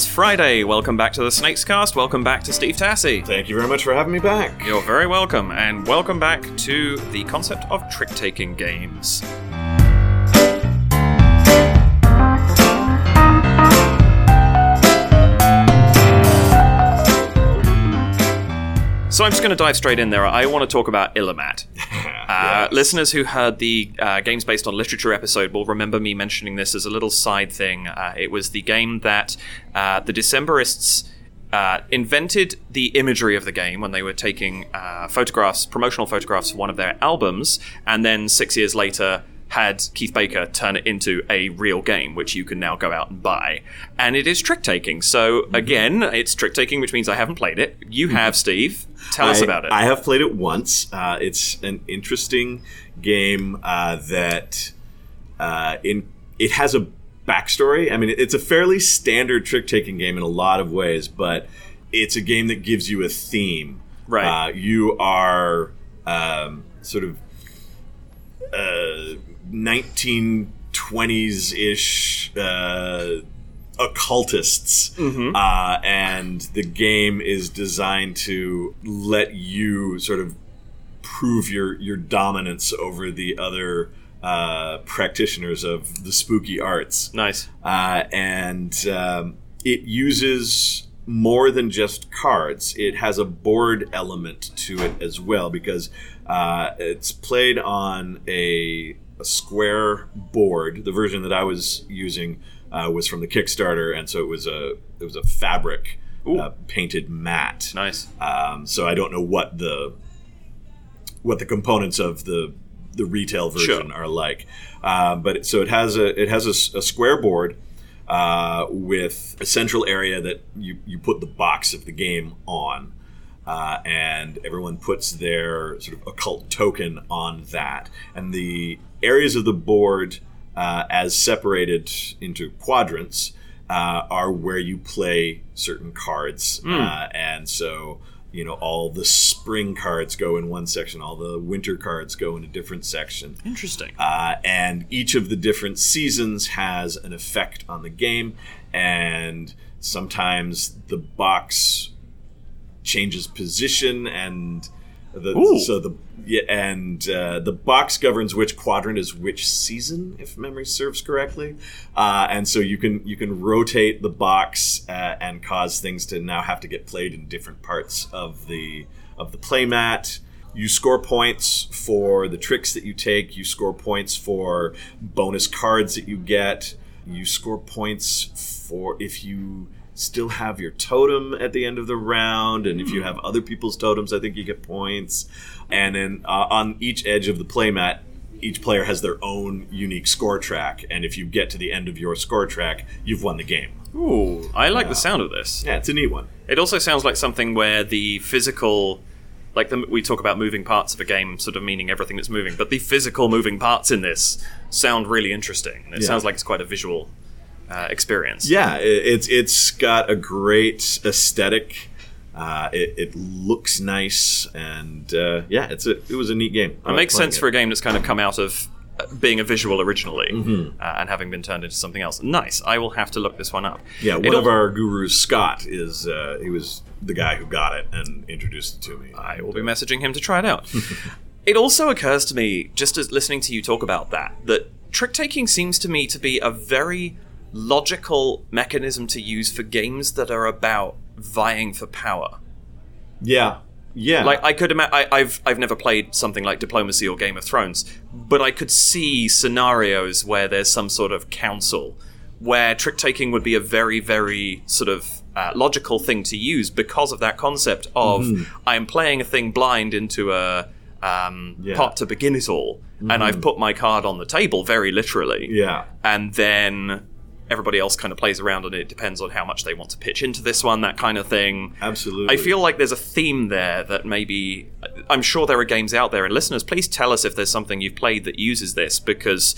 it's Friday. Welcome back to the Snakes Cast. Welcome back to Steve Tassie. Thank you very much for having me back. You're very welcome, and welcome back to the concept of trick taking games. So I'm just going to dive straight in there. I want to talk about Illimat. Uh, Yes. Listeners who heard the uh, games based on literature episode will remember me mentioning this as a little side thing. Uh, it was the game that uh, the Decemberists uh, invented the imagery of the game when they were taking uh, photographs, promotional photographs of one of their albums, and then six years later had Keith Baker turn it into a real game, which you can now go out and buy. And it is trick taking. So again, it's trick taking, which means I haven't played it. You have, Steve. Tell us about it. I have played it once. Uh, it's an interesting game uh, that uh, in it has a backstory. I mean, it's a fairly standard trick taking game in a lot of ways, but it's a game that gives you a theme. Right. Uh, you are um, sort of uh, 1920s ish uh, occultists, uh, and the game is designed to let you sort of prove your your dominance over the other uh, practitioners of the spooky arts nice. uh, and um, it uses more than just cards. It has a board element to it as well because uh, it's played on a, a square board. The version that I was using uh, was from the Kickstarter, and so it was a it was a fabric uh, painted mat. Nice. Um, so I don't know what the what the components of the the retail version Sure. are like. Uh, but so it has a it has a a, square board uh, with a central area that you you put the box of the game on. Uh, and everyone puts their sort of occult token on that. And the areas of the board, uh, as separated into quadrants, uh, are where you play certain cards. Uh, and so, you know, all the spring cards go in one section, all the winter cards go in a different section. Interesting. Uh, and each of the different seasons has an effect on the game, and sometimes the box changes position, and the Ooh. so the yeah, and uh, the box governs which quadrant is which season, if memory serves correctly. Uh, and so you can you can rotate the box uh, and cause things to now have to get played in different parts of the of the playmat. You score points for the tricks that you take. You score points for bonus cards that you get. You score points for if you still have your totem at the end of the round, and if you have other people's totems, I think you get points. And then uh, on each edge of the playmat, each player has their own unique score track, and if you get to the end of your score track, you've won the game. Ooh, I like the sound of this. Yeah, it's a neat one. It also sounds like something where the physical, like the, we talk about moving parts of a game, sort of meaning everything that's moving, but the physical moving parts in this sound really interesting. It Yeah. sounds like it's quite a visual uh, experience. Yeah, it, it's it's got a great aesthetic. Uh, it, it looks nice, and uh, yeah, it's a it was a neat game. It makes sense for a game that's kind of come out of uh, being a visual originally uh, and having been turned into something else. Nice. I will have to look this one up. Yeah, one It of our gurus, Scott, is uh, he was the guy who got it and introduced it to me. I will be messaging him to try it out. it also occurs to me, just as listening to you talk about that, that trick taking seems to me to be a very logical mechanism to use for games that are about vying for power. Yeah, yeah. Like I could imagine, I've I've never played something like Diplomacy or Game of Thrones, but I could see scenarios where there's some sort of council where trick taking would be a very very sort of uh, logical thing to use because of that concept of I am playing a thing blind into a um, Yeah. pot to begin it all, and I've put my card on the table very literally yeah, and then everybody else kind of plays around and it depends on how much they want to pitch into this one that kind of thing absolutely. I feel like there's a theme there that maybe I'm sure there are games out there, and listeners, please tell us if there's something you've played that uses this because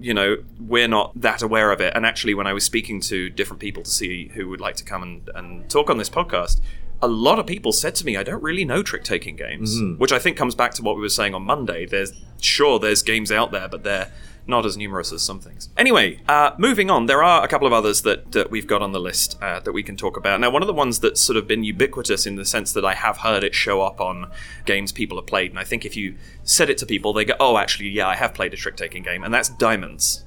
you know we're not that aware of it. And actually, when I was speaking to different people to see who would like to come and, and talk on this podcast. A lot of people said to me, "I don't really know trick-taking games," mm-hmm. which I think comes back to what we were saying on Monday. There's sure there's games out there, but they're not as numerous as some things. Anyway, uh, moving on, there are a couple of others that, that we've got on the list uh, that we can talk about. Now, one of the ones that's sort of been ubiquitous in the sense that I have heard it show up on games people have played, and I think if you said it to people, they go, "Oh, actually, yeah, I have played a trick taking game," and that's Diamonds.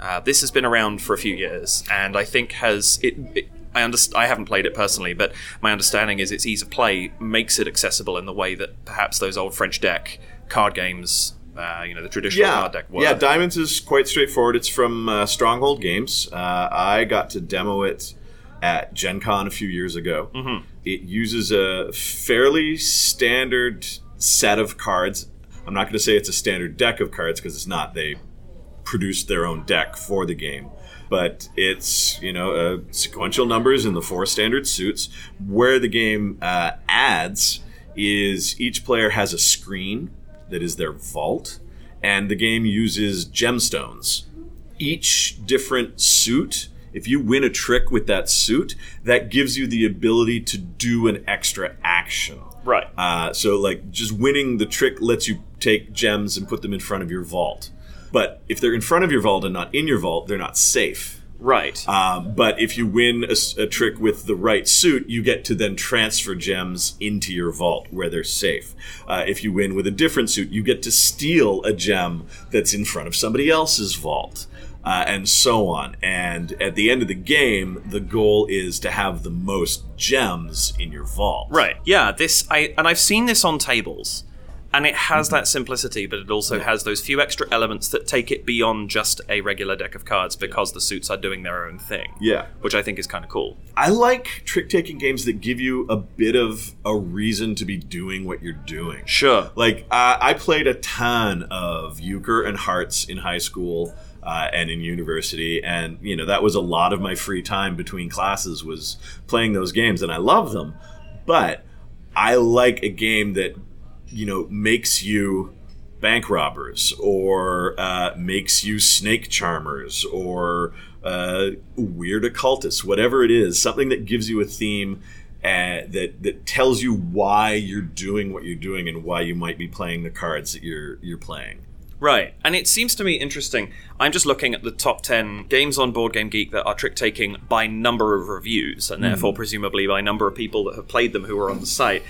Uh, this has been around for a few years, and I think has it, it I underst- I haven't played it personally, but my understanding is its ease of play makes it accessible in the way that perhaps those old French deck card games, uh, you know, the traditional Yeah, card deck were. yeah. Diamonds is quite straightforward. It's from uh, Stronghold Games. Uh, I got to demo it at Gen Con a few years ago. Mm-hmm. It uses a fairly standard set of cards. I'm not going to say it's a standard deck of cards because it's not. They produced their own deck for the game. But it's you know sequential numbers in the four standard suits. Where the game uh, adds is each player has a screen that is their vault, and the game uses gemstones. Each different suit, if you win a trick with that suit, that gives you the ability to do an extra action. right. Uh, so, like, just winning the trick lets you take gems and put them in front of your vault. But if they're in front of your vault and not in your vault, they're not safe. Right. Um, but if you win a trick with the right suit, you get to then transfer gems into your vault where they're safe. Uh, if you win with a different suit, you get to steal a gem that's in front of somebody else's vault. Uh, and so on. And at the end of the game, the goal is to have the most gems in your vault. Right. Yeah, this I and I've seen this on tables. And it has that simplicity, but it also has those few extra elements that take it beyond just a regular deck of cards because the suits are doing their own thing. Yeah. Which I think is kind of cool. I like trick taking games that give you a bit of a reason to be doing what you're doing. Sure. Like uh, I played a ton of euchre and hearts in high school uh, and in university, and you know that was a lot of my free time between classes was playing those games, and I love them. But I like a game that you know makes you bank robbers or uh, makes you snake charmers or uh, weird occultists, whatever it is, something that gives you a theme uh, that that tells you why you're doing what you're doing and why you might be playing the cards that you're you're playing. Right. And it seems to me interesting. I'm just looking at the top 10 games on Board Game Geek that are trick taking by number of reviews, and therefore, presumably, by number of people that have played them who are on the site.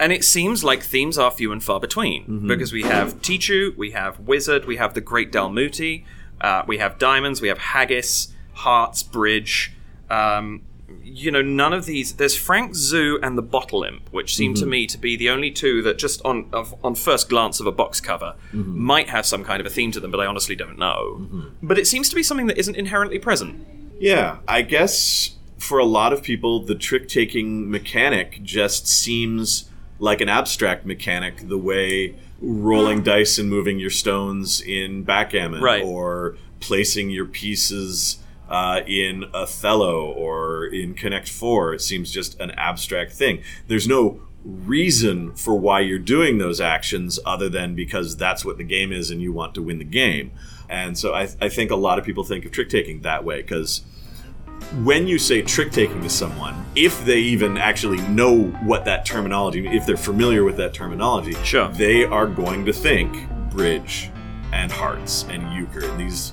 And it seems like themes are few and far between because we have Tichu, we have Wizard, we have the Great Dalmuti, uh, we have Diamonds, we have Haggis, Hearts, Bridge. Um, you know, none of these. There's Frank Zoo and the Bottle Imp, which seem to me to be the only two that, just on of, on first glance of a box cover, might have some kind of a theme to them, but I honestly don't know. But it seems to be something that isn't inherently present. Yeah, I guess for a lot of people, the trick taking mechanic just seems like an abstract mechanic, the way rolling dice and moving your stones in backgammon, Right. or placing your pieces uh, in Othello or in Connect Four. It seems just an abstract thing. There's no reason for why you're doing those actions other than because that's what the game is and you want to win the game. And so I, I think a lot of people think of trick taking that way because when you say trick taking to someone, if they even actually know what that terminology, if they're familiar with that terminology, Sure. they are going to think bridge and hearts and euchre, and these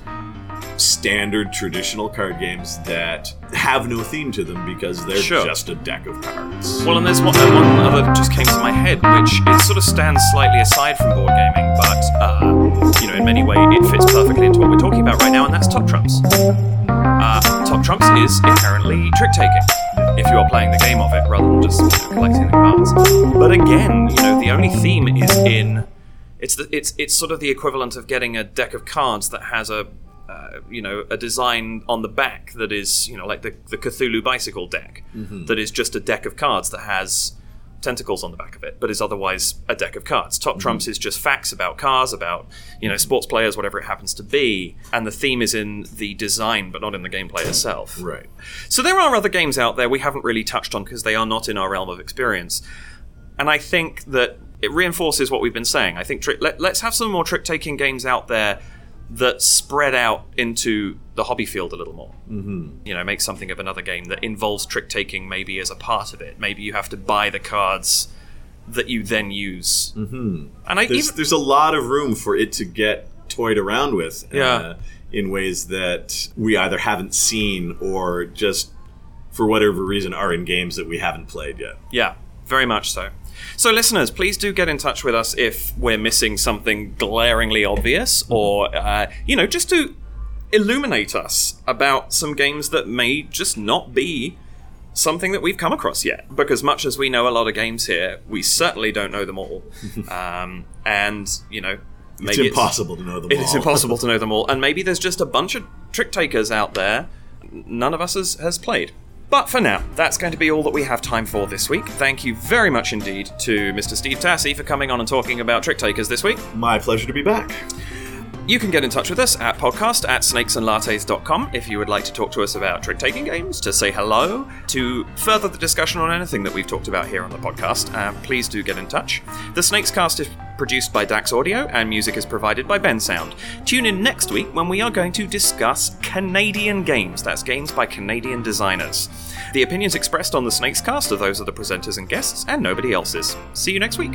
standard traditional card games that have no theme to them because they're Sure. just a deck of cards. Well, and there's one, uh, one other that just came to my head, which it sort of stands slightly aside from board gaming, but uh, you know, in many ways, it fits perfectly into what we're talking about right now, and that's Top Trumps. Uh, Top Trumps is inherently trick taking. If you are playing the game of it rather than just you know, collecting the cards, but again, you know, the only theme is in it's the it's it's sort of the equivalent of getting a deck of cards that has a uh, you know a design on the back that is you know like the the Cthulhu bicycle deck that is just a deck of cards that has tentacles on the back of it, but is otherwise a deck of cards. Top mhm. trumps is just facts about cars, about you know sports players, whatever it happens to be, and the theme is in the design, but not in the gameplay itself. right. So there are other games out there we haven't really touched on because they are not in our realm of experience. And I think that it reinforces what we've been saying. I think trick, let, let's have some more trick taking games out there that spread out into the hobby field a little more. Mm-hmm. You know, make something of another game that involves trick taking maybe as a part of it. Maybe you have to buy the cards that you then use. Mm-hmm. And I There's, even, there's a lot of room for it to get toyed around with. Yeah. Uh, in ways that we either haven't seen or just for whatever reason are in games that we haven't played yet. Yeah, very much so. So, listeners, please do get in touch with us if we're missing something glaringly obvious, or uh, you know, just to illuminate us about some games that may just not be something that we've come across yet. Because much as we know a lot of games here, we certainly don't know them all, um, and you know, It's impossible to know them It all. is impossible to know them all, and maybe there's just a bunch of trick takers out there none of us has, has played. But for now, that's going to be all that we have time for this week. Thank you very much indeed to Mr. Steve Tassie for coming on and talking about trick takers this week. My pleasure to be back. You can get in touch with us at podcast at snakesandlattes.com if you would like to talk to us about trick taking games, to say hello, to further the discussion on anything that we've talked about here on the podcast. Uh, please do get in touch. The Snakes Cast is produced by Dax Audio and music is provided by Ben Sound. Tune in next week when we are going to discuss Canadian games. That's games by Canadian designers. The opinions expressed on the Snakes Cast are those of the presenters and guests and nobody else's. See you next week.